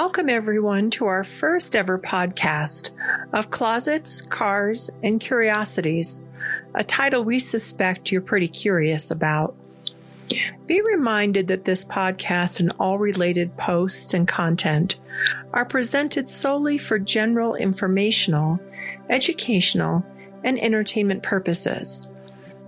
Welcome, everyone, to our first ever podcast of Closets, Cars, and Curiosities, a title we suspect you're pretty curious about. Be reminded that this podcast and all related posts and content are presented solely for general informational, educational, and entertainment purposes.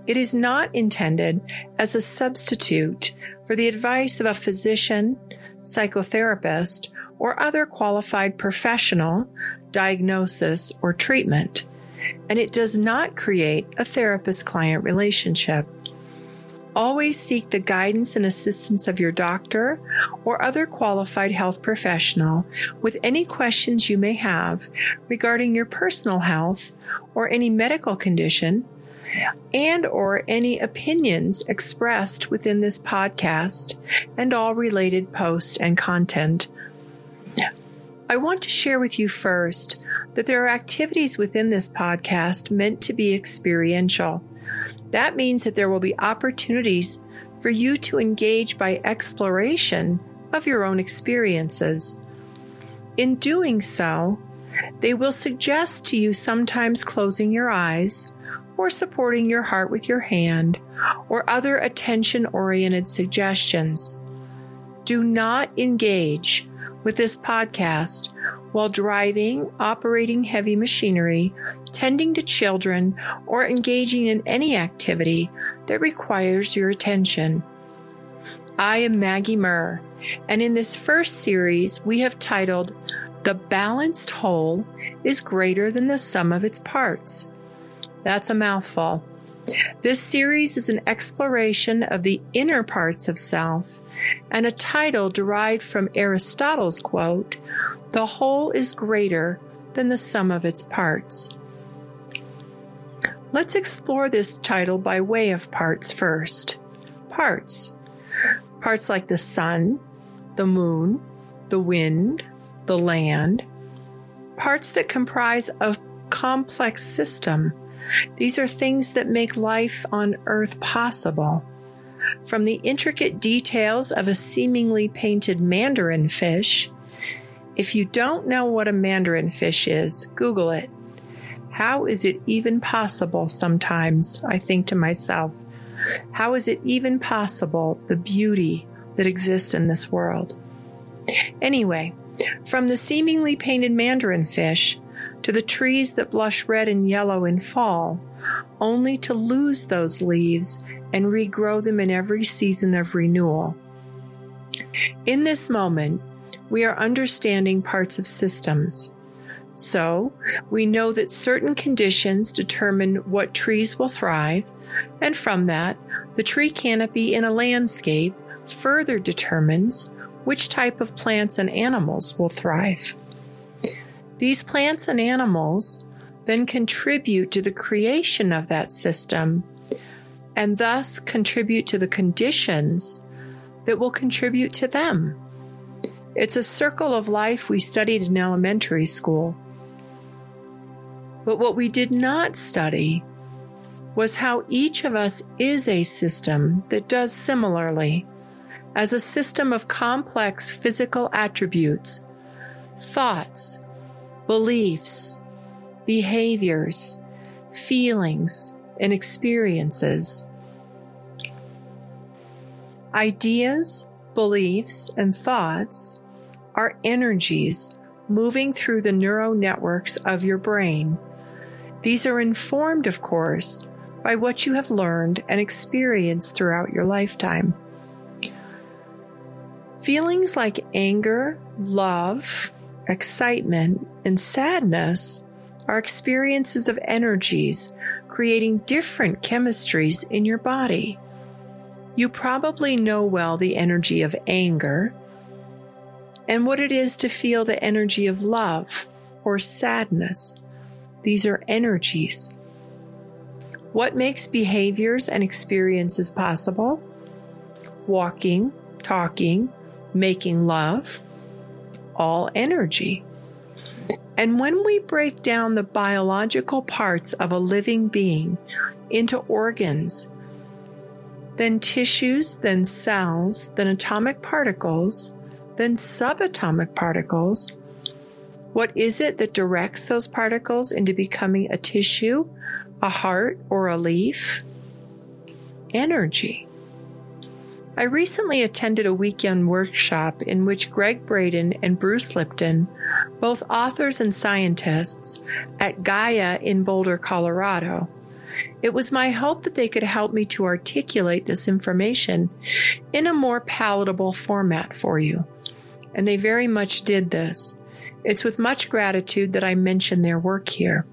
It is not intended as a substitute for the advice of a physician, psychotherapist, or other qualified professional, diagnosis, or treatment, and it does not create a therapist client relationship. Always seek the guidance and assistance of your doctor or other qualified health professional with any questions you may have regarding your personal health or any medical condition and or any opinions expressed within this podcast and all related posts and content. I want to share with you first that there are activities within this podcast meant to be experiential. That means that there will be opportunities for you to engage by exploration of your own experiences. In doing so, they will suggest to you sometimes closing your eyes or supporting your heart with your hand or other attention oriented suggestions. Do not engage with this podcast while driving, operating heavy machinery, tending to children, or engaging in any activity that requires your attention. I am Maggie Murr, and in this first series, we have titled The Balanced Whole is Greater Than the Sum of Its Parts. That's a mouthful. This series is an exploration of the inner parts of self and a title derived from Aristotle's quote, The whole is greater than the sum of its parts. Let's explore this title by way of parts first. Parts. Parts like the sun, the moon, the wind, the land. Parts that comprise a complex system. These are things that make life on earth possible. From the intricate details of a seemingly painted mandarin fish, if you don't know what a mandarin fish is, Google it. How is it even possible sometimes? I think to myself, how is it even possible the beauty that exists in this world? Anyway, from the seemingly painted mandarin fish to the trees that blush red and yellow in fall, only to lose those leaves and regrow them in every season of renewal. In this moment, we are understanding parts of systems. So, we know that certain conditions determine what trees will thrive, and from that, the tree canopy in a landscape further determines which type of plants and animals will thrive. These plants and animals then contribute to the creation of that system and thus contribute to the conditions that will contribute to them. It's a circle of life we studied in elementary school. But what we did not study was how each of us is a system that does similarly, as a system of complex physical attributes, thoughts, beliefs, behaviors, feelings, and experiences. Ideas, beliefs, and thoughts are energies moving through the neural networks of your brain. These are informed, of course, by what you have learned and experienced throughout your lifetime. Feelings like anger, love, excitement, and sadness are experiences of energies creating different chemistries in your body. You probably know well the energy of anger and what it is to feel the energy of love or sadness. These are energies. What makes behaviors and experiences possible? Walking, talking, making love, all energy. And when we break down the biological parts of a living being into organs, then tissues, then cells, then atomic particles, then subatomic particles. What is it that directs those particles into becoming a tissue, a heart, or a leaf? Energy. I recently attended a weekend workshop in which Gregg Braden and Bruce Lipton, both authors and scientists, at Gaia in Boulder, Colorado. It was my hope that they could help me to articulate this information in a more palatable format for you. And they very much did this. It's with much gratitude that I mention their work here.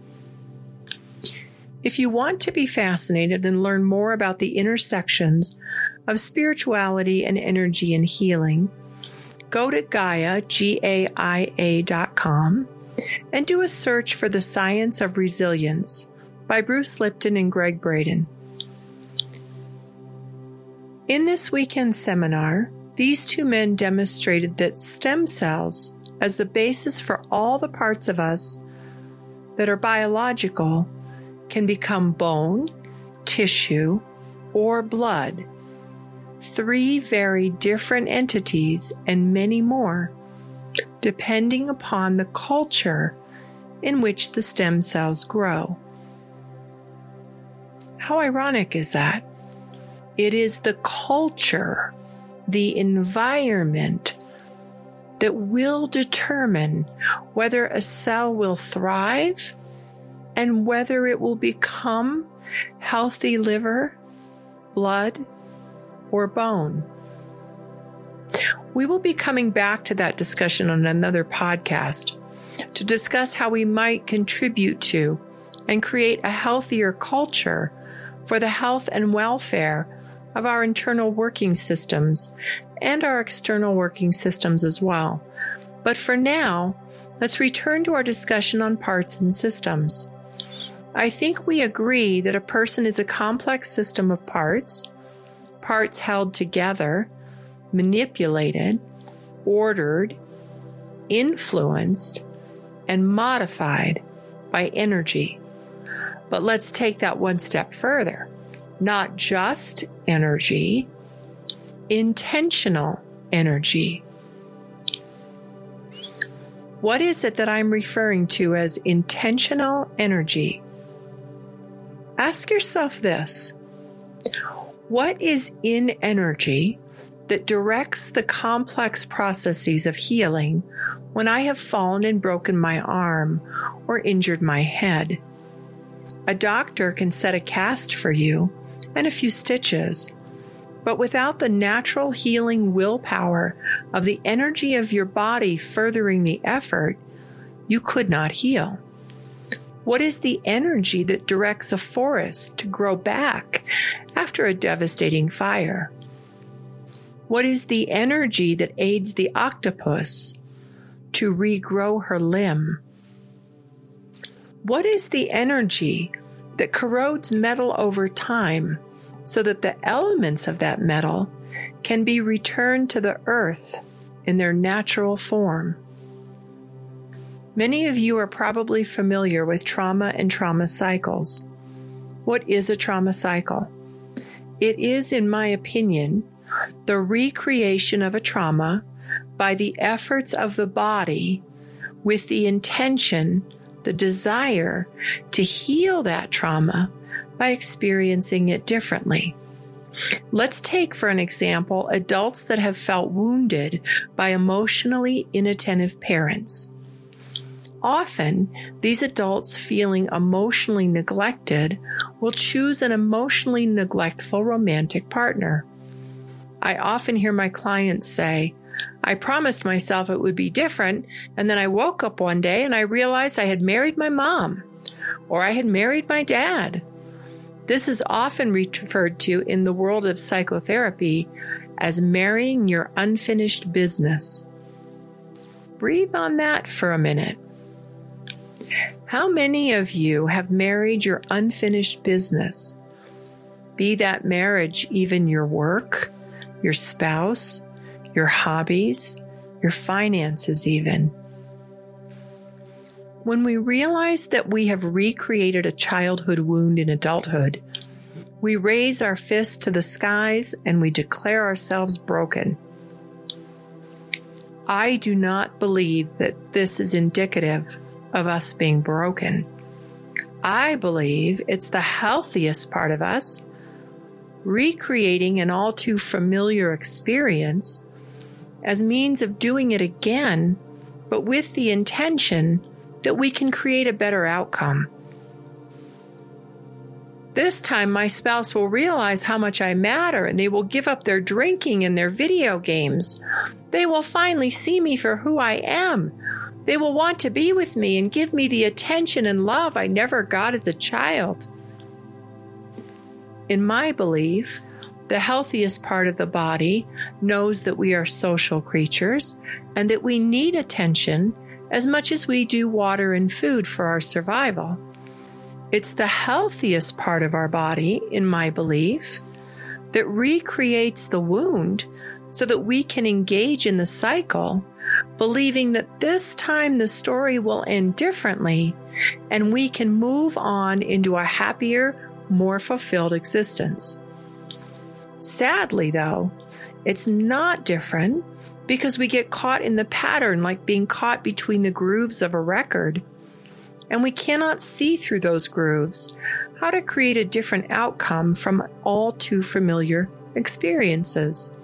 If you want to be fascinated and learn more about the intersections of spirituality and energy and healing, go to Gaia, G-A-I-A dot com, and do a search for the science of resilience by Bruce Lipton and Gregg Braden. In this weekend seminar, these two men demonstrated that stem cells, as the basis for all the parts of us that are biological, can become bone, tissue, or blood three very different entities, and many more, depending upon the culture in which the stem cells grow. How ironic is that? It is the culture, the environment that will determine whether a cell will thrive and whether it will become healthy liver, blood, or bone. We will be coming back to that discussion on another podcast to discuss how we might contribute to and create a healthier culture for the health and welfare of our internal working systems and our external working systems as well. But for now, let's return to our discussion on parts and systems. I think we agree that a person is a complex system of parts parts held together, manipulated, ordered, influenced, and modified by energy. But let's take that one step further. Not just energy, intentional energy. What is it that I'm referring to as intentional energy? Ask yourself this what is in energy that directs the complex processes of healing when I have fallen and broken my arm or injured my head? A doctor can set a cast for you and a few stitches, but without the natural healing willpower of the energy of your body furthering the effort, you could not heal. What is the energy that directs a forest to grow back after a devastating fire? What is the energy that aids the octopus to regrow her limb? What is the energy that corrodes metal over time so that the elements of that metal can be returned to the earth in their natural form? Many of you are probably familiar with trauma and trauma cycles. What is a trauma cycle? It is, in my opinion, the recreation of a trauma by the efforts of the body with the intention, the desire to heal that trauma by experiencing it differently. Let's take, for an example, adults that have felt wounded by emotionally inattentive parents. Often, these adults feeling emotionally neglected will choose an emotionally neglectful romantic partner. I often hear my clients say, I promised myself it would be different, and then I woke up one day and I realized I had married my mom, or I had married my dad. This is often referred to in the world of psychotherapy as marrying your unfinished business. Breathe on that for a minute. How many of you have married your unfinished business? Be that marriage even your work, your spouse, your hobbies, your finances, even. When we realize that we have recreated a childhood wound in adulthood, we raise our fists to the skies and we declare ourselves broken. I do not believe that this is indicative of us being broken. I believe it's the healthiest part of us recreating an all too familiar experience as means of doing it again, but with the intention that we can create a better outcome. This time, my spouse will realize how much I matter and they will give up their drinking and their video games. They will finally see me for who I am. They will want to be with me and give me the attention and love I never got as a child. In my belief, the healthiest part of the body knows that we are social creatures and that we need attention as much as we do water and food for our survival. It's the healthiest part of our body, in my belief, that recreates the wound so that we can engage in the cycle, believing that this time the story will end differently and we can move on into a happier, more fulfilled existence. Sadly, though, it's not different because we get caught in the pattern like being caught between the grooves of a record and we cannot see through those grooves how to create a different outcome from all too familiar experiences.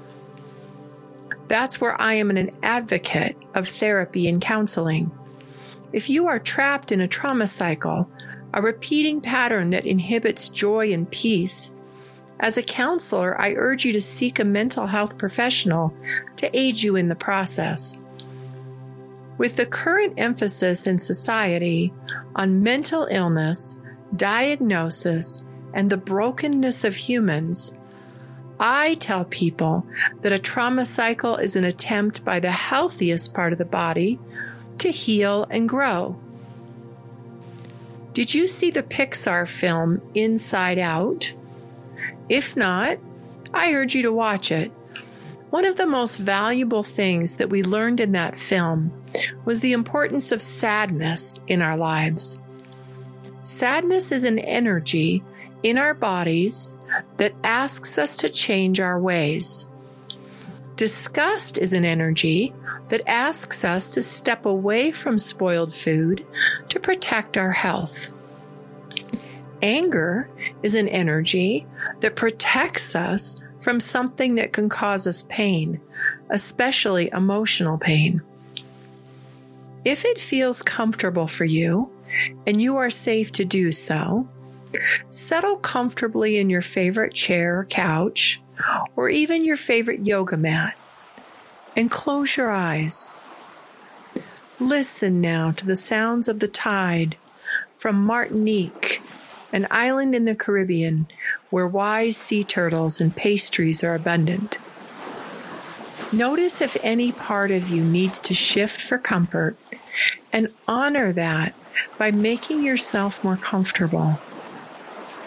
That's where I am an advocate of therapy and counseling. If you are trapped in a trauma cycle, a repeating pattern that inhibits joy and peace, as a counselor, I urge you to seek a mental health professional to aid you in the process. With the current emphasis in society on mental illness, diagnosis, and the brokenness of humans, I tell people that a trauma cycle is an attempt by the healthiest part of the body to heal and grow. Did you see the Pixar film Inside Out? If not, I urge you to watch it. One of the most valuable things that we learned in that film was the importance of sadness in our lives. Sadness is an energy in our bodies that asks us to change our ways. Disgust is an energy that asks us to step away from spoiled food to protect our health. Anger is an energy that protects us from something that can cause us pain, especially emotional pain. If it feels comfortable for you and you are safe to do so, settle comfortably in your favorite chair or couch or even your favorite yoga mat and close your eyes. Listen now to the sounds of the tide from Martinique, an island in the Caribbean where wise sea turtles and pastries are abundant. Notice if any part of you needs to shift for comfort and honor that by making yourself more comfortable.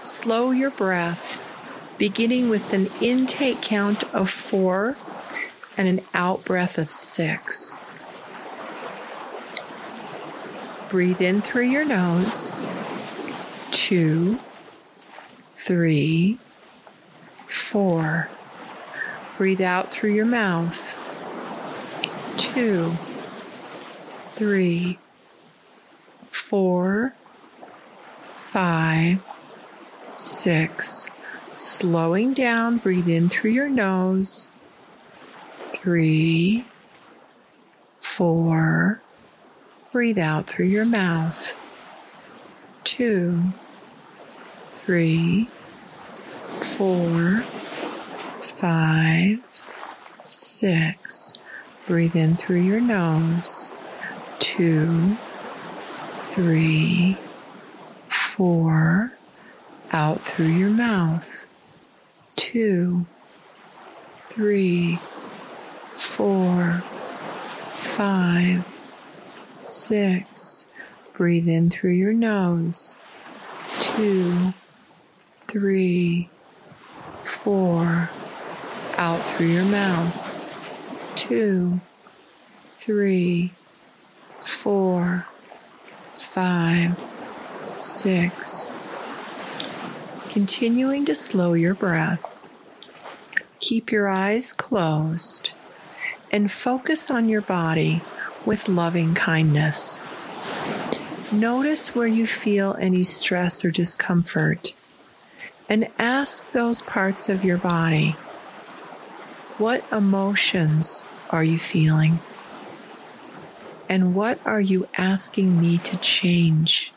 Slow your breath, beginning with an intake count of four and an out breath of six. Breathe in through your nose. Two, three, four. Breathe out through your mouth. Two, three, four, five, six. Slowing down, breathe in through your nose. Three, four. Breathe out through your mouth. Two, three, four, five, six. Breathe in through your nose two, three, four, out through your mouth. Two, three, four, five, six. Breathe in through your nose. Two, three, four, out through your mouth. Two, three, four, five, six. Continuing to slow your breath. Keep your eyes closed and focus on your body with loving kindness. Notice where you feel any stress or discomfort and ask those parts of your body what emotions are you feeling? And what are you asking me to change?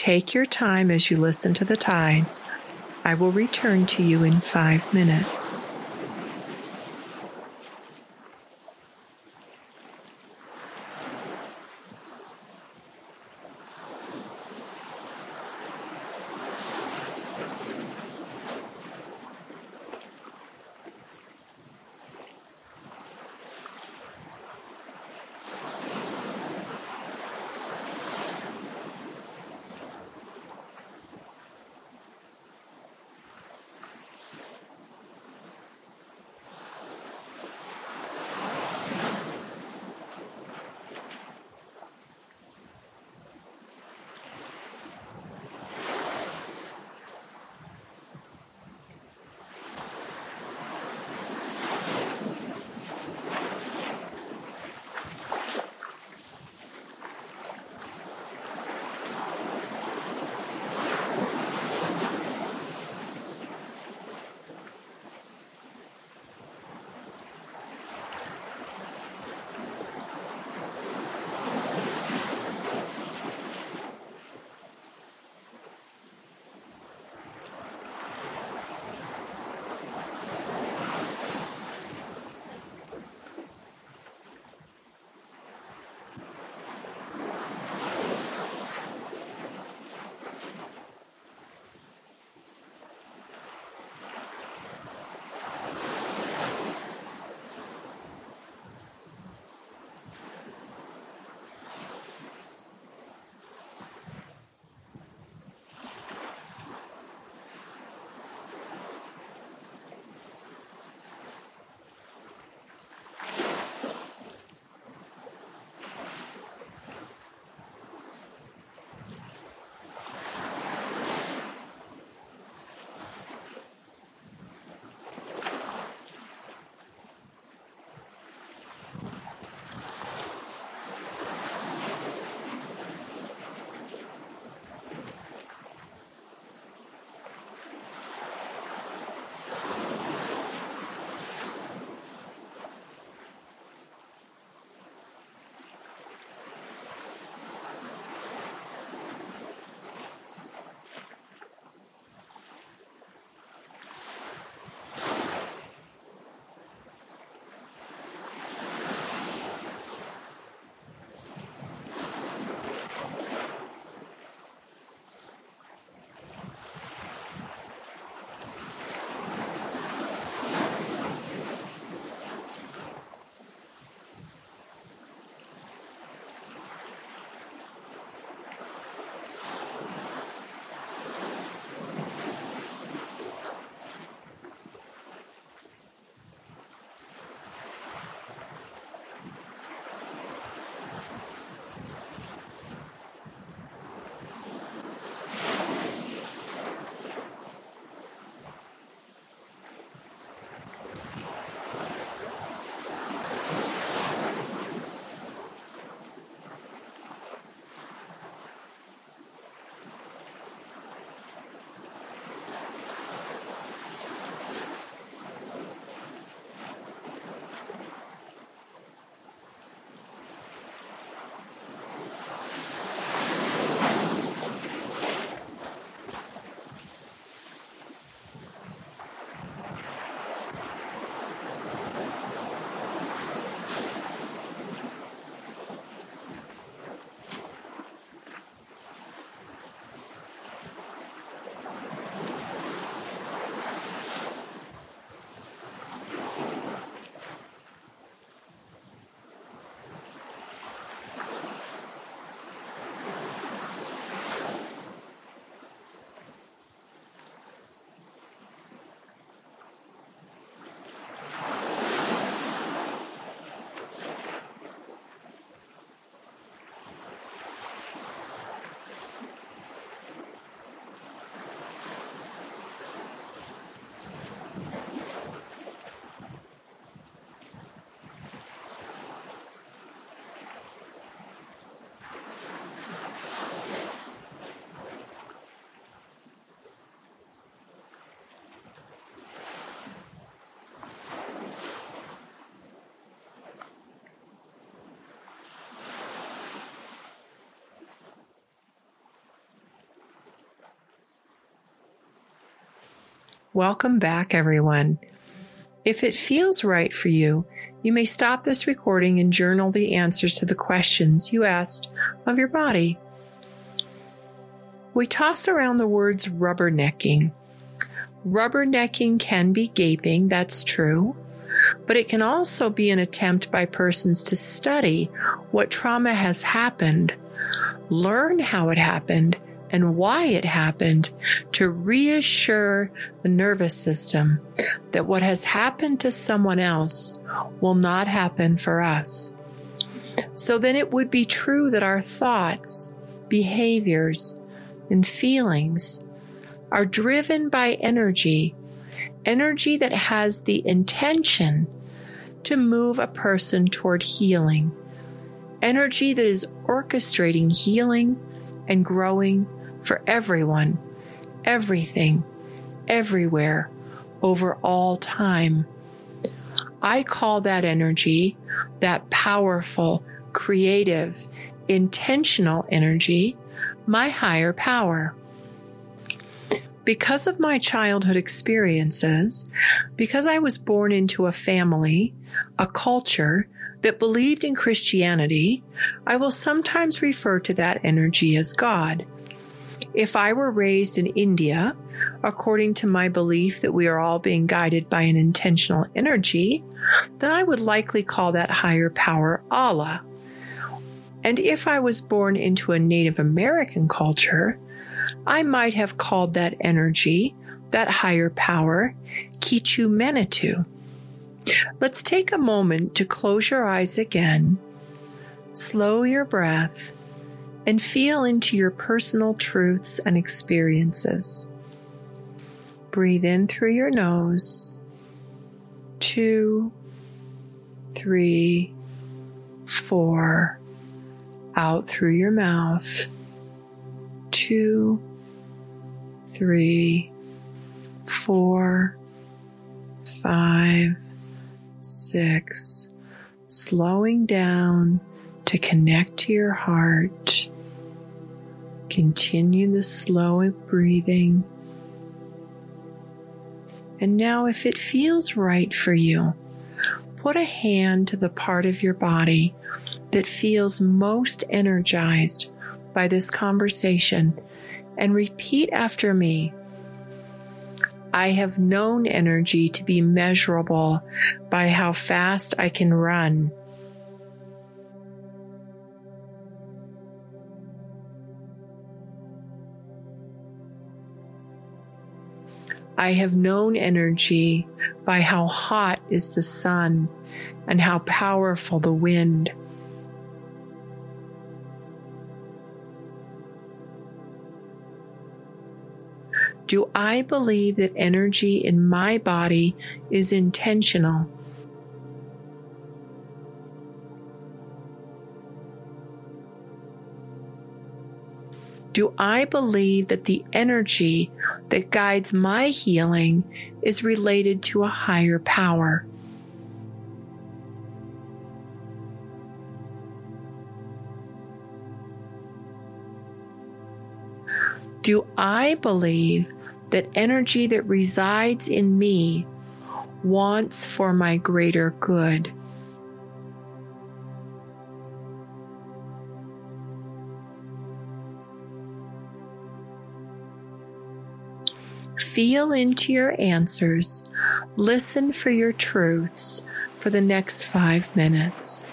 Take your time as you listen to the tides. I will return to you in five minutes. Welcome back, everyone. If it feels right for you, you may stop this recording and journal the answers to the questions you asked of your body. We toss around the words rubbernecking. Rubbernecking can be gaping, that's true, but it can also be an attempt by persons to study what trauma has happened, learn how it happened, and why it happened to reassure the nervous system that what has happened to someone else will not happen for us. So then it would be true that our thoughts, behaviors, and feelings are driven by energy, energy that has the intention to move a person toward healing, energy that is orchestrating healing and growing for everyone, everything, everywhere, over all time. I call that energy, that powerful, creative, intentional energy, my higher power. Because of my childhood experiences, because I was born into a family, a culture that believed in Christianity, I will sometimes refer to that energy as God. If I were raised in India, according to my belief that we are all being guided by an intentional energy, then I would likely call that higher power Allah. And if I was born into a Native American culture, I might have called that energy, that higher power, Kichu Manitou. Let's take a moment to close your eyes again, slow your breath, and feel into your personal truths and experiences. Breathe in through your nose. Two, three, four. Out through your mouth. Two, three, four, five, six. Slowing down to connect to your heart. Continue the slow breathing. And now, if it feels right for you, put a hand to the part of your body that feels most energized by this conversation and repeat after me. I have known energy to be measurable by how fast I can run I have known energy by how hot is the sun and how powerful the wind. Do I believe that energy in my body is intentional? Do I believe that the energy that guides my healing is related to a higher power? Do I believe that energy that resides in me wants for my greater good? Feel into your answers. Listen for your truths for the next five minutes.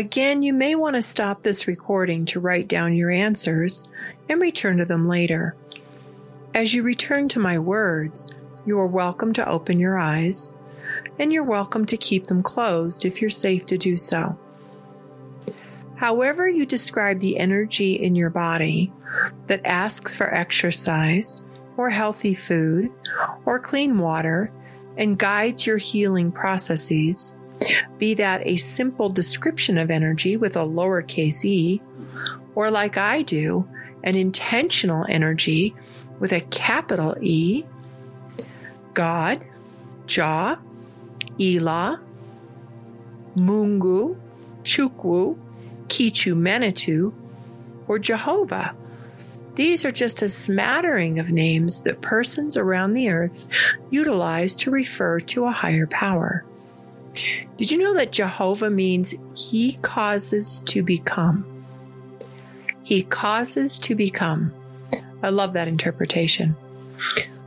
Again, you may want to stop this recording to write down your answers and return to them later. As you return to my words, you are welcome to open your eyes, and you're welcome to keep them closed if you're safe to do so. However, you describe the energy in your body that asks for exercise, or healthy food, or clean water, and guides your healing processes, be that a simple description of energy with a lowercase e, or like I do, an intentional energy with a capital E, God, Jah, Elah, Mungu, Chukwu, Kichu Manitou, or Jehovah. These are just a smattering of names that persons around the earth utilize to refer to a higher power. Did you know that Jehovah means He causes to become? He causes to become. I love that interpretation.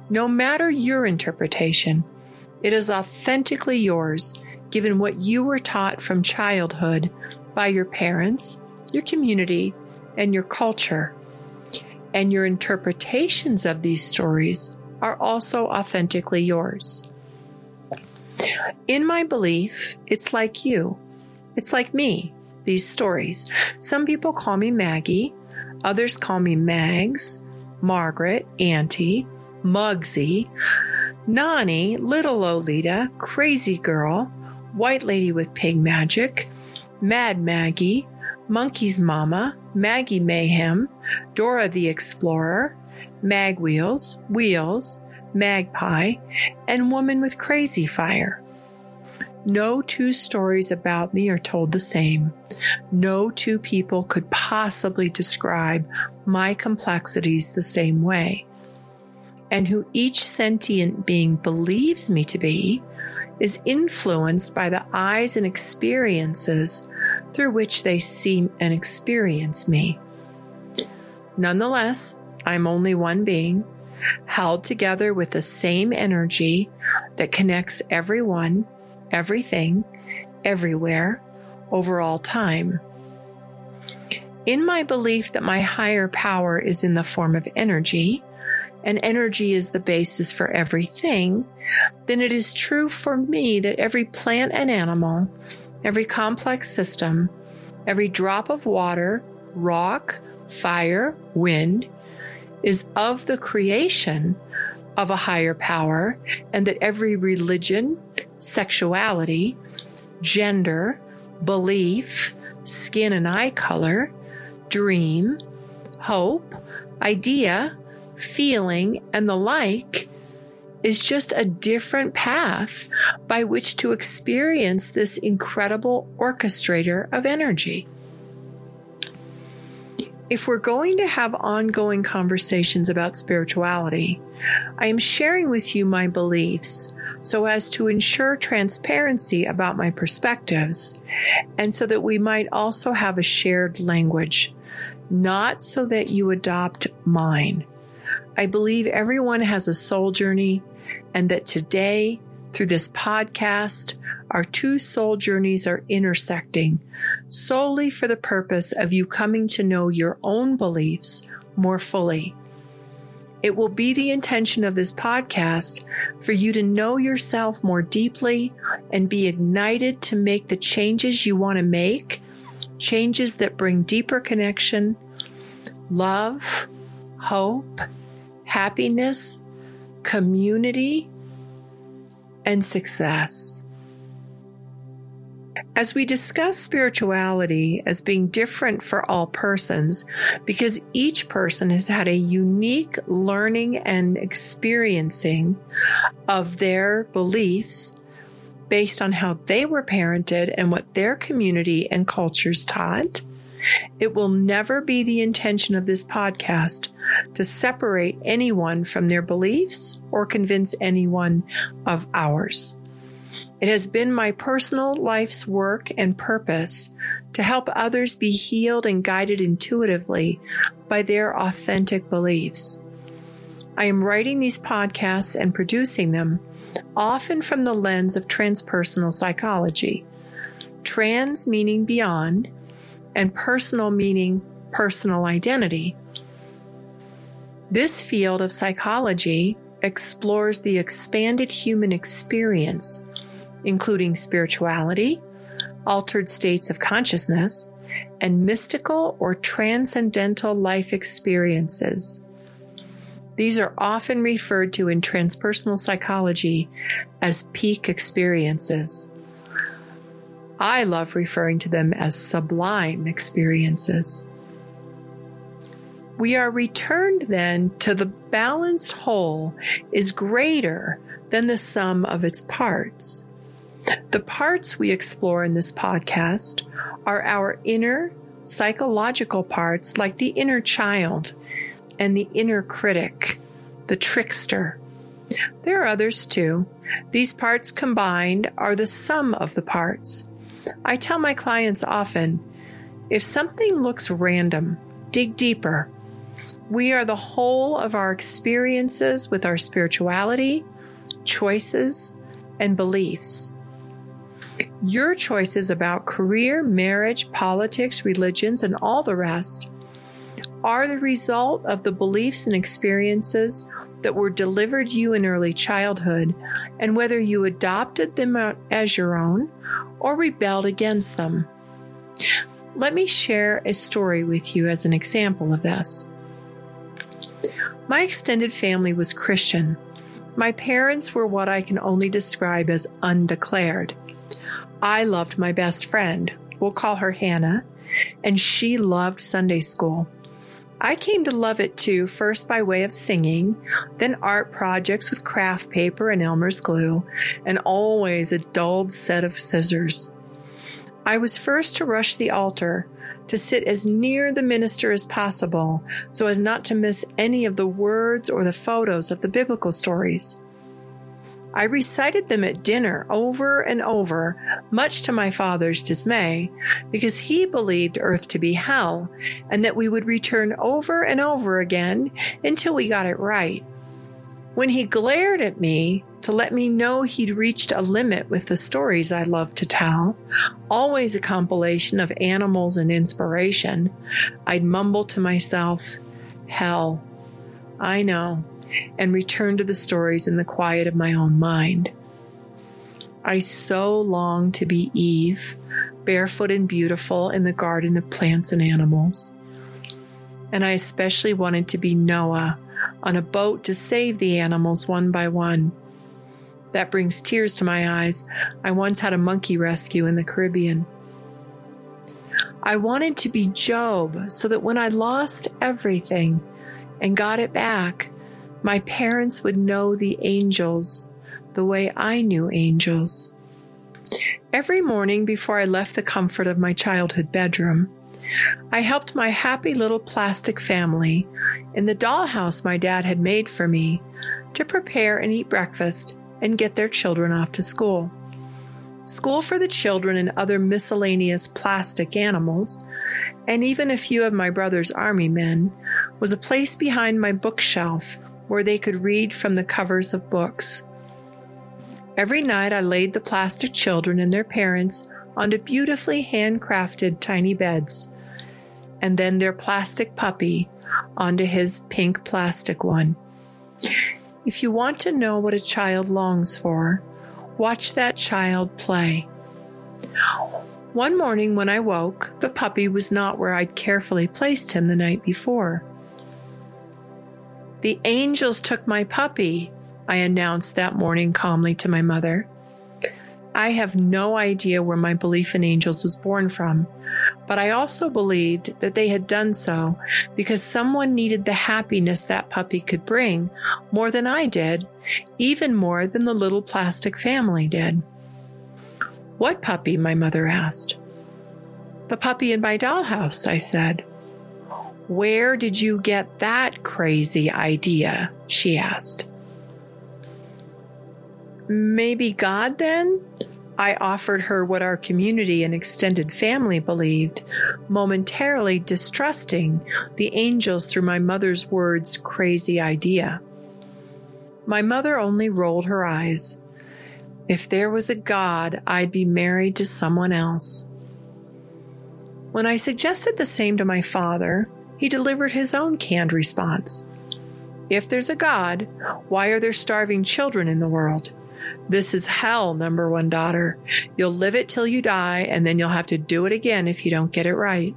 No matter your interpretation, it is authentically yours, given what you were taught from childhood by your parents, your community, and your culture. And your interpretations of these stories are also authentically yours. In my belief, it's like you. It's like me, these stories. Some people call me Maggie, others call me Mags, Margaret, Auntie, Mugsy, Nani, Little Lolita, Crazy Girl, White Lady with Pig Magic, Mad Maggie, Monkey's Mama, Maggie Mayhem, Dora the Explorer, Mag Wheels, Wheels, Magpie, and Woman with Crazy Fire. No two stories about me are told the same. No two people could possibly describe my complexities the same way. And who each sentient being believes me to be is influenced by the eyes and experiences through which they see and experience me. Nonetheless, I'm only one being, held together with the same energy that connects everyone, everything, everywhere, over all time. In my belief that my higher power is in the form of energy, and energy is the basis for everything, then it is true for me that every plant and animal, every complex system, every drop of water, rock, fire, wind, is of the creation of a higher power, and that every religion, sexuality, gender, belief, skin and eye color, dream, hope, idea, feeling, and the like is just a different path by which to experience this incredible orchestrator of energy if we're going to have ongoing conversations about spirituality, I am sharing with you my beliefs so as to ensure transparency about my perspectives and so that we might also have a shared language, not so that you adopt mine. I believe everyone has a soul journey and that today, through this podcast, our two soul journeys are intersecting solely for the purpose of you coming to know your own beliefs more fully. It will be the intention of this podcast for you to know yourself more deeply and be ignited to make the changes you want to make, changes that bring deeper connection, love, hope, happiness, community, and success. As we discuss spirituality as being different for all persons, because each person has had a unique learning and experiencing of their beliefs based on how they were parented and what their community and cultures taught, it will never be the intention of this podcast to separate anyone from their beliefs or convince anyone of ours. It has been my personal life's work and purpose to help others be healed and guided intuitively by their authentic beliefs. I am writing these podcasts and producing them often from the lens of transpersonal psychology. trans meaning beyond, and personal meaning personal identity. This field of psychology explores the expanded human experience, including spirituality, altered states of consciousness, and mystical or transcendental life experiences. These are often referred to in transpersonal psychology as peak experiences. I love referring to them as sublime experiences. We are returned then to the balanced whole is greater than the sum of its parts. The parts we explore in this podcast are our inner psychological parts, like the inner child and the inner critic, the trickster. There are others too. These parts combined are the sum of the parts. I tell my clients often if something looks random, dig deeper. We are the whole of our experiences with our spirituality, choices, and beliefs. Your choices about career, marriage, politics, religions, and all the rest are the result of the beliefs and experiences that were delivered you in early childhood and whether you adopted them as your own or rebelled against them. Let me share a story with you as an example of this. My extended family was Christian. My parents were what I can only describe as undeclared. I loved my best friend, we'll call her Hannah, and she loved Sunday school. I came to love it too, first by way of singing, then art projects with craft paper and Elmer's glue, and always a dulled set of scissors. I was first to rush the altar, to sit as near the minister as possible, so as not to miss any of the words or the photos of the biblical stories. I recited them at dinner over and over, much to my father's dismay, because he believed earth to be hell and that we would return over and over again until we got it right. When he glared at me to let me know he'd reached a limit with the stories I loved to tell, always a compilation of animals and inspiration, I'd mumble to myself, Hell, I know and return to the stories in the quiet of my own mind. I so long to be Eve, barefoot and beautiful in the garden of plants and animals. And I especially wanted to be Noah on a boat to save the animals one by one. That brings tears to my eyes. I once had a monkey rescue in the Caribbean. I wanted to be Job so that when I lost everything and got it back, my parents would know the angels the way I knew angels. Every morning before I left the comfort of my childhood bedroom, I helped my happy little plastic family in the dollhouse my dad had made for me to prepare and eat breakfast and get their children off to school. School for the children and other miscellaneous plastic animals, and even a few of my brother's army men, was a place behind my bookshelf where they could read from the covers of books. Every night I laid the plastic children and their parents onto beautifully handcrafted tiny beds, and then their plastic puppy onto his pink plastic one. If you want to know what a child longs for, watch that child play. One morning when I woke, the puppy was not where I'd carefully placed him the night before. The angels took my puppy, I announced that morning calmly to my mother. I have no idea where my belief in angels was born from, but I also believed that they had done so because someone needed the happiness that puppy could bring more than I did, even more than the little plastic family did. What puppy? my mother asked. The puppy in my dollhouse, I said. Where did you get that crazy idea? she asked. Maybe God then? I offered her what our community and extended family believed, momentarily distrusting the angels through my mother's words, crazy idea. My mother only rolled her eyes. If there was a God, I'd be married to someone else. When I suggested the same to my father, he delivered his own canned response. If there's a God, why are there starving children in the world? This is hell, number one daughter. You'll live it till you die, and then you'll have to do it again if you don't get it right.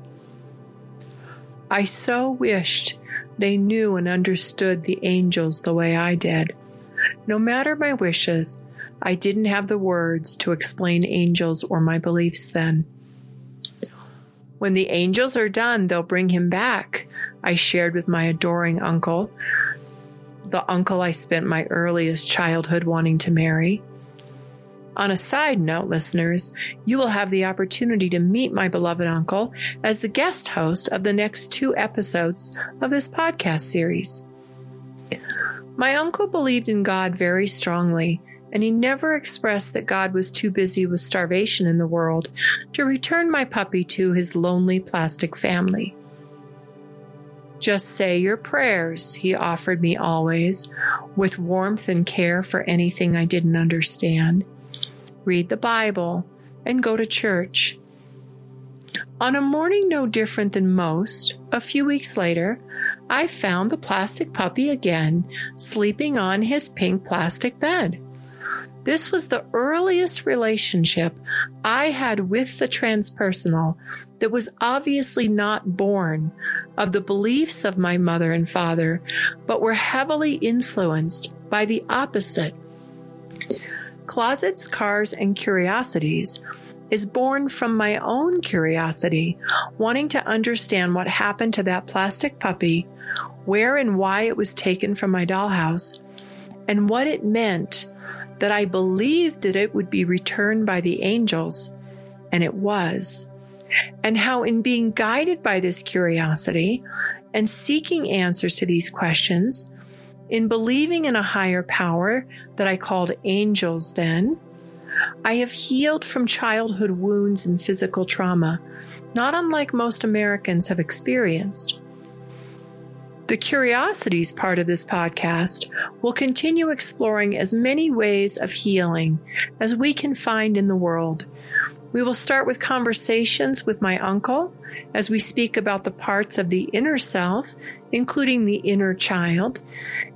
I so wished they knew and understood the angels the way I did. No matter my wishes, I didn't have the words to explain angels or my beliefs then. When the angels are done, they'll bring him back, I shared with my adoring uncle, the uncle I spent my earliest childhood wanting to marry. On a side note, listeners, you will have the opportunity to meet my beloved uncle as the guest host of the next two episodes of this podcast series. My uncle believed in God very strongly, and he never expressed that God was too busy with starvation in the world to return my puppy to his lonely plastic family. Just say your prayers, he offered me always, with warmth and care for anything I didn't understand read the Bible, and go to church. On a morning no different than most, a few weeks later, I found the plastic puppy again, sleeping on his pink plastic bed. This was the earliest relationship I had with the transpersonal that was obviously not born of the beliefs of my mother and father, but were heavily influenced by the opposite. Closets, Cars, and Curiosities is born from my own curiosity, wanting to understand what happened to that plastic puppy, where and why it was taken from my dollhouse, and what it meant that I believed that it would be returned by the angels, and it was, and how in being guided by this curiosity and seeking answers to these questions, in believing in a higher power that I called angels then, I have healed from childhood wounds and physical trauma, not unlike most Americans have experienced. The curiosities part of this podcast will continue exploring as many ways of healing as we can find in the world we will start with conversations with my uncle as we speak about the parts of the inner self, including the inner child.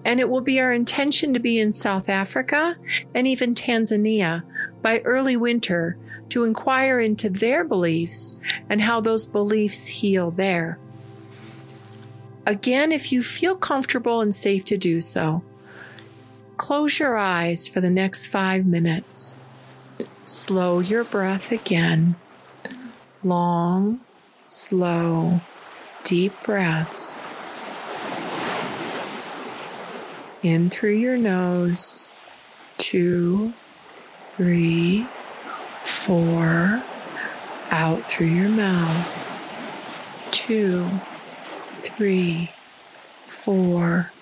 And it will be our intention to be in South Africa and even Tanzania by early winter to inquire into their beliefs and how those beliefs heal there. Again, if you feel comfortable and safe to do so, close your eyes for the next five minutes. Slow your breath again. Long, slow, deep breaths. In through your nose. Two, three, four. Out through your mouth. Two, three, four,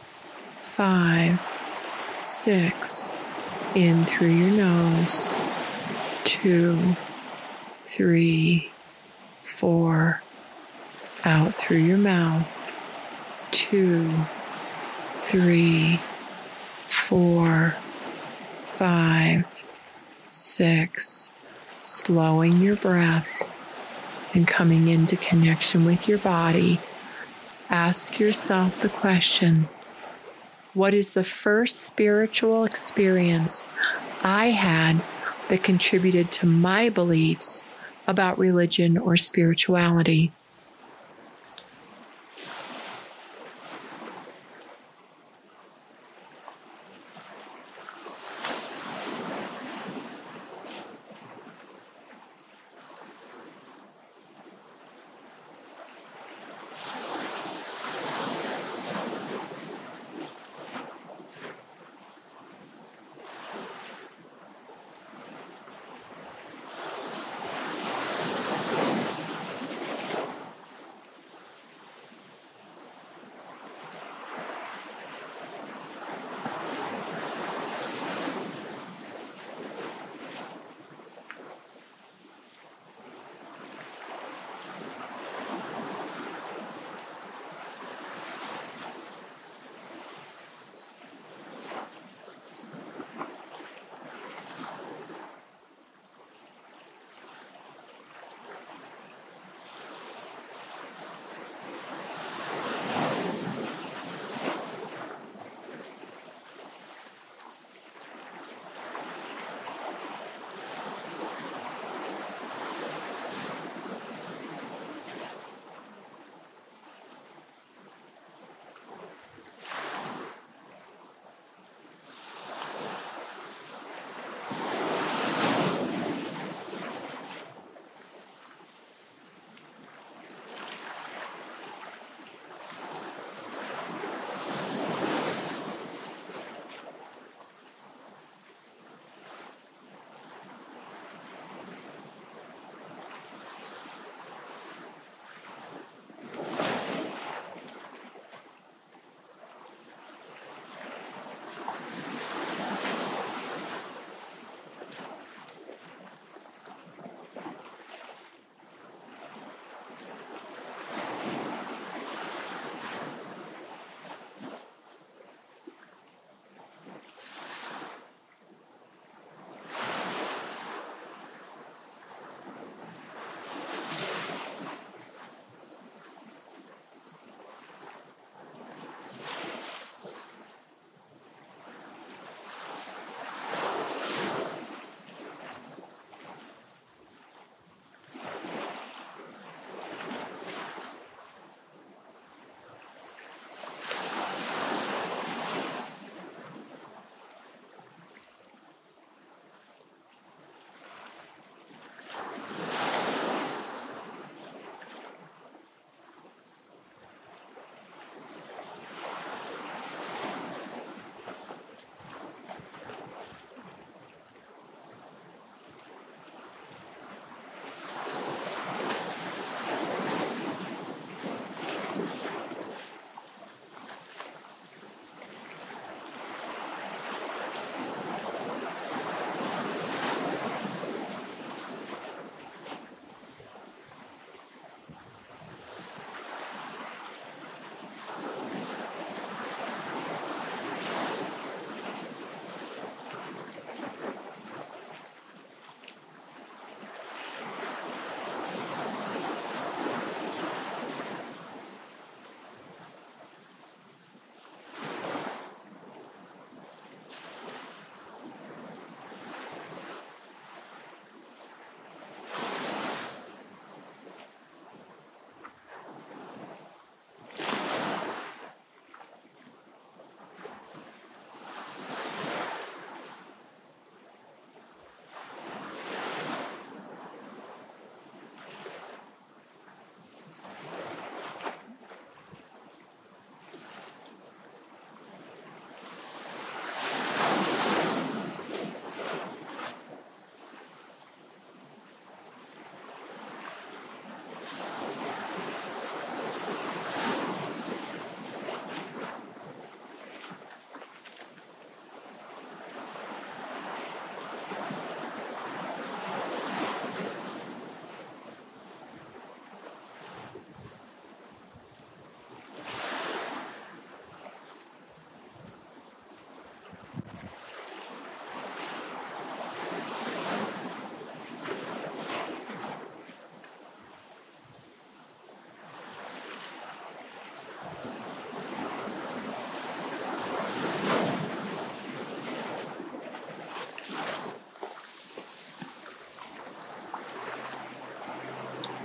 five, six. In through your nose two, three, four, out through your mouth, two, three, four, five, six, slowing your breath and coming into connection with your body. Ask yourself the question What is the first spiritual experience I had that contributed to my beliefs about religion or spirituality.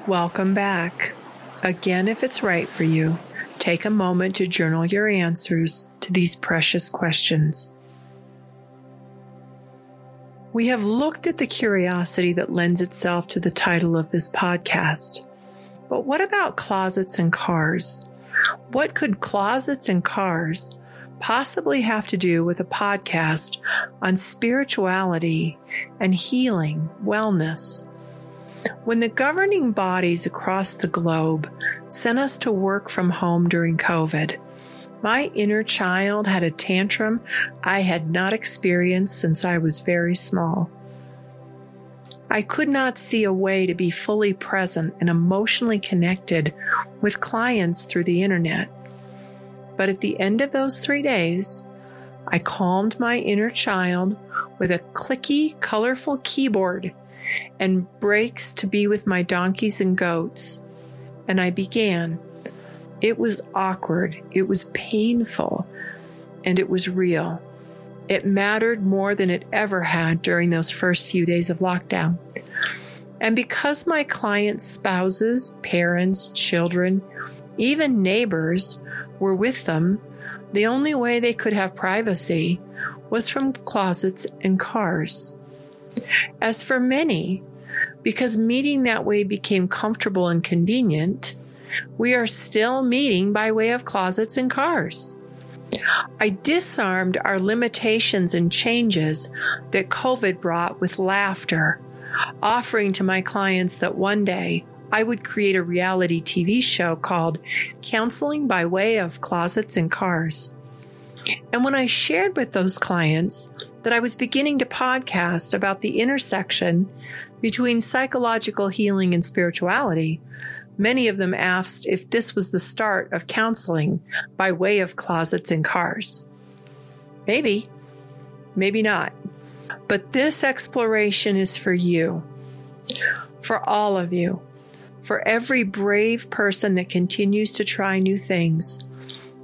Welcome back. Again, if it's right for you, take a moment to journal your answers to these precious questions. We have looked at the curiosity that lends itself to the title of this podcast. But what about closets and cars? What could closets and cars possibly have to do with a podcast on spirituality and healing, wellness? When the governing bodies across the globe sent us to work from home during COVID, my inner child had a tantrum I had not experienced since I was very small. I could not see a way to be fully present and emotionally connected with clients through the internet. But at the end of those three days, I calmed my inner child with a clicky, colorful keyboard and breaks to be with my donkeys and goats. And I began. It was awkward, it was painful, and it was real. It mattered more than it ever had during those first few days of lockdown. And because my clients' spouses, parents, children, even neighbors were with them, the only way they could have privacy was from closets and cars. As for many, because meeting that way became comfortable and convenient, we are still meeting by way of closets and cars. I disarmed our limitations and changes that COVID brought with laughter, offering to my clients that one day I would create a reality TV show called Counseling by Way of Closets and Cars. And when I shared with those clients that I was beginning to podcast about the intersection between psychological healing and spirituality, many of them asked if this was the start of counseling by way of closets and cars. Maybe, maybe not. But this exploration is for you, for all of you, for every brave person that continues to try new things,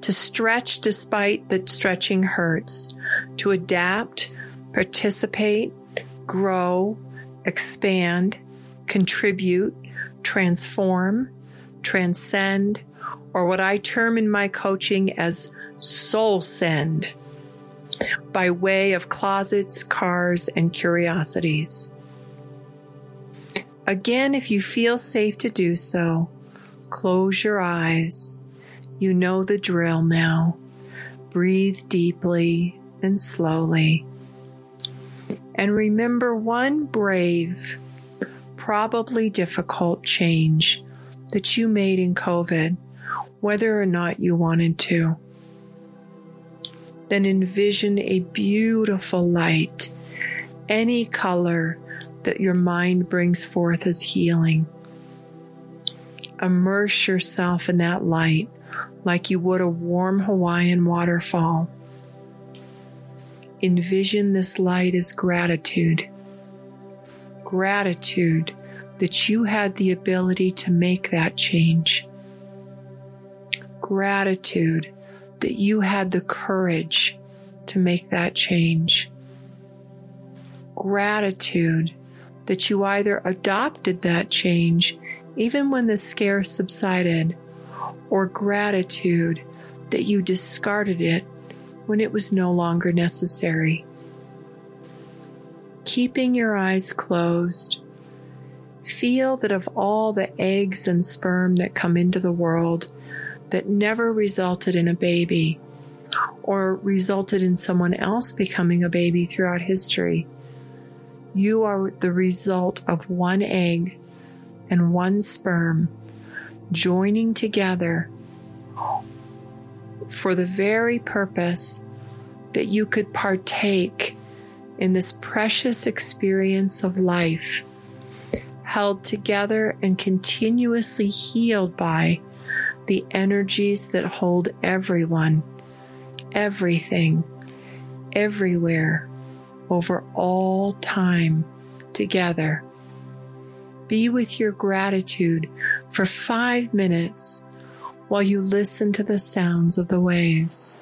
to stretch despite the stretching hurts, to adapt, participate, grow, expand, contribute, transform, transcend, or what I term in my coaching as soul send by way of closets, cars, and curiosities. Again, if you feel safe to do so, close your eyes. You know the drill now. Breathe deeply and slowly. And remember one brave, probably difficult change that you made in COVID, whether or not you wanted to. Then envision a beautiful light, any color that your mind brings forth as healing. Immerse yourself in that light like you would a warm Hawaiian waterfall envision this light as gratitude. Gratitude that you had the ability to make that change. Gratitude that you had the courage to make that change. Gratitude that you either adopted that change even when the scare subsided, or gratitude that you discarded it when it was no longer necessary. Keeping your eyes closed, feel that of all the eggs and sperm that come into the world that never resulted in a baby or resulted in someone else becoming a baby throughout history, you are the result of one egg and one sperm joining together for the very purpose that you could partake in this precious experience of life, held together and continuously healed by the energies that hold everyone, everything, everywhere, over all time together. Be with your gratitude for five minutes while you listen to the sounds of the waves.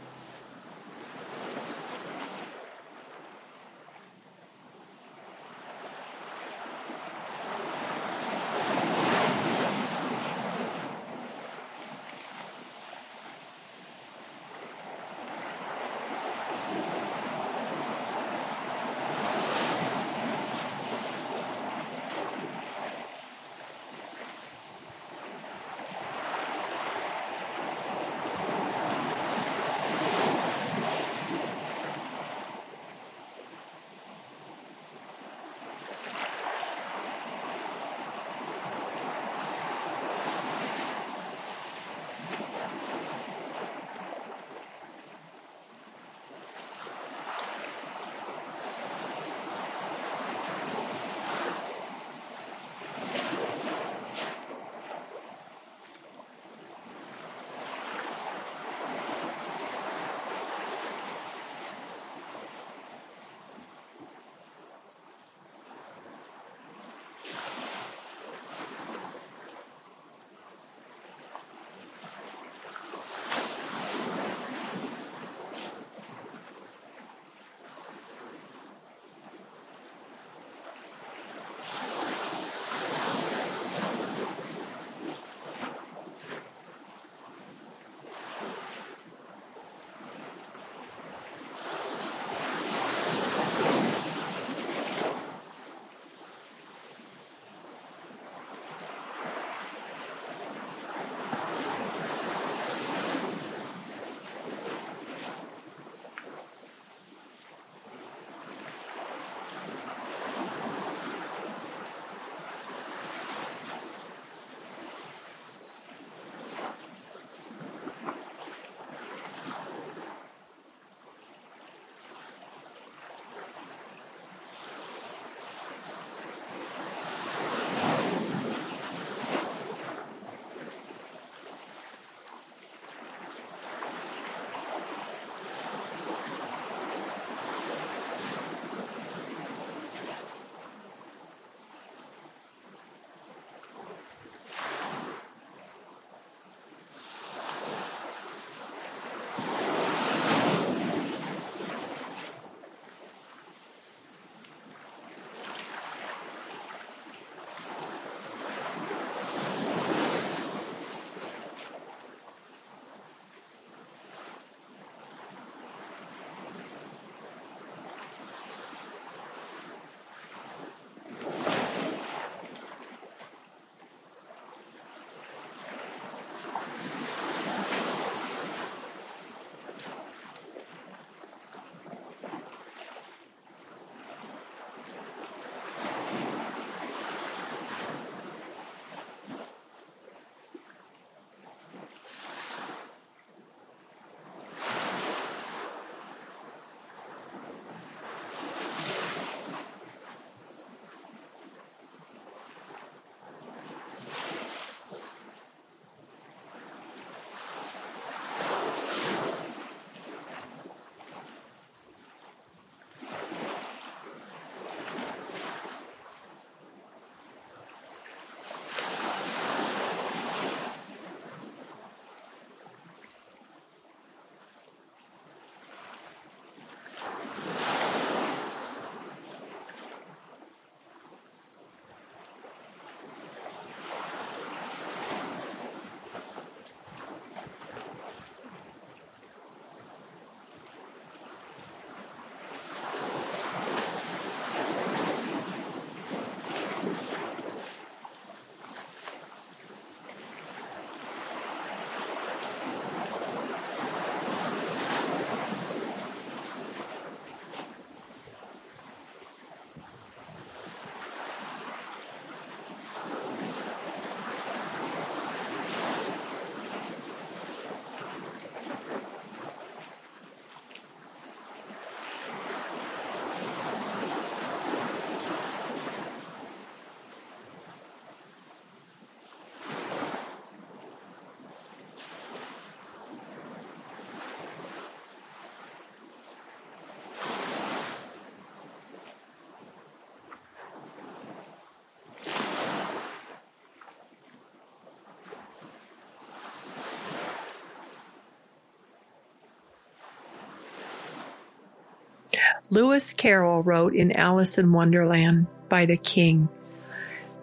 Lewis Carroll wrote in Alice in Wonderland by the King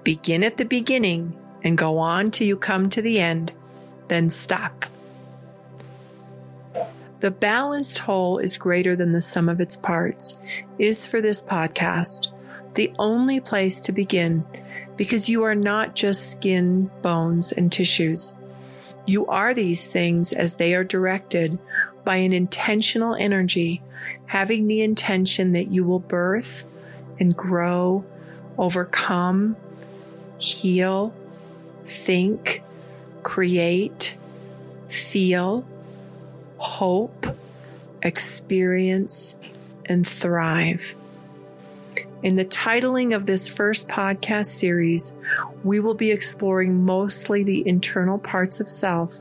Begin at the beginning and go on till you come to the end, then stop. The balanced whole is greater than the sum of its parts, is for this podcast the only place to begin because you are not just skin, bones, and tissues. You are these things as they are directed by an intentional energy, having the intention that you will birth and grow, overcome, heal, think, create, feel, hope, experience, and thrive. In the titling of this first podcast series, we will be exploring mostly the internal parts of self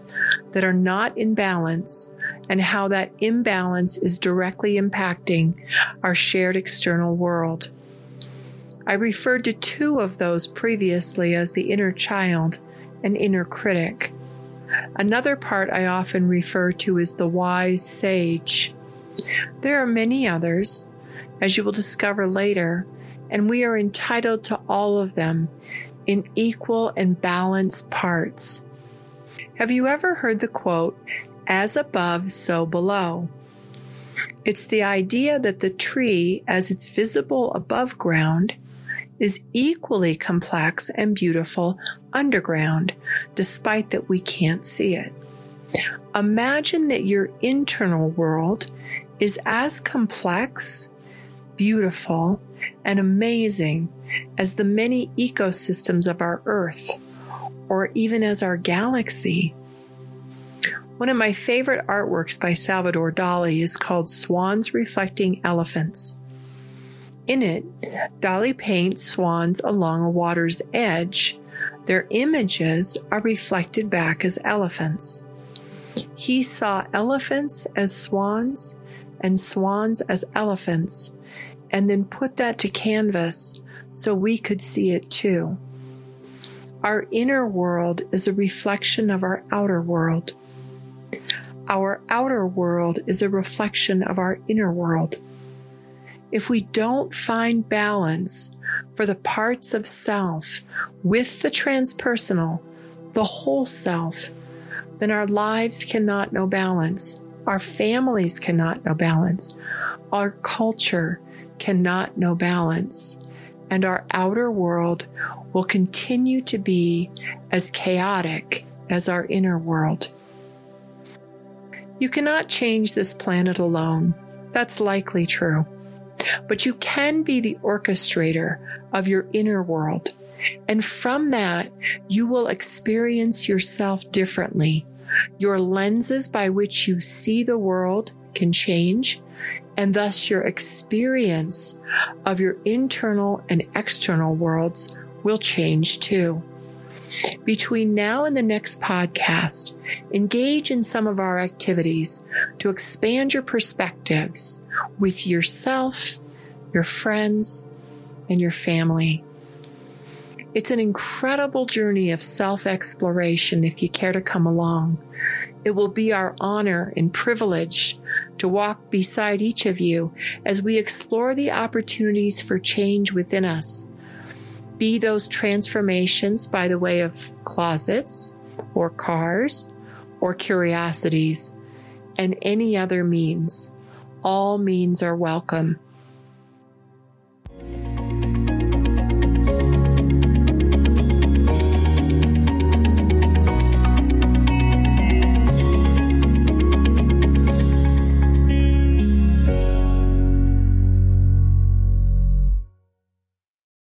that are not in balance and how that imbalance is directly impacting our shared external world. I referred to two of those previously as the inner child and inner critic. Another part I often refer to is the wise sage. There are many others, as you will discover later, and we are entitled to all of them in equal and balanced parts. Have you ever heard the quote, as above, so below? It's the idea that the tree, as it's visible above ground, is equally complex and beautiful underground, despite that we can't see it. Imagine that your internal world is as complex, beautiful, and amazing as the many ecosystems of our Earth, or even as our galaxy. One of my favorite artworks by Salvador Dali is called Swans Reflecting Elephants. In it, Dali paints swans along a water's edge. Their images are reflected back as elephants. He saw elephants as swans and swans as elephants, and then put that to canvas so we could see it too. Our inner world is a reflection of our outer world. Our outer world is a reflection of our inner world if we don't find balance for the parts of self with the transpersonal, the whole self, then our lives cannot know balance. Our families cannot know balance. Our culture cannot know balance. And our outer world will continue to be as chaotic as our inner world. You cannot change this planet alone. That's likely true. But you can be the orchestrator of your inner world. And from that, you will experience yourself differently. Your lenses by which you see the world can change, and thus your experience of your internal and external worlds will change too. Between now and the next podcast, engage in some of our activities to expand your perspectives with yourself, your friends, and your family. It's an incredible journey of self exploration if you care to come along. It will be our honor and privilege to walk beside each of you as we explore the opportunities for change within us be those transformations by the way of closets or cars or curiosities and any other means. All means are welcome.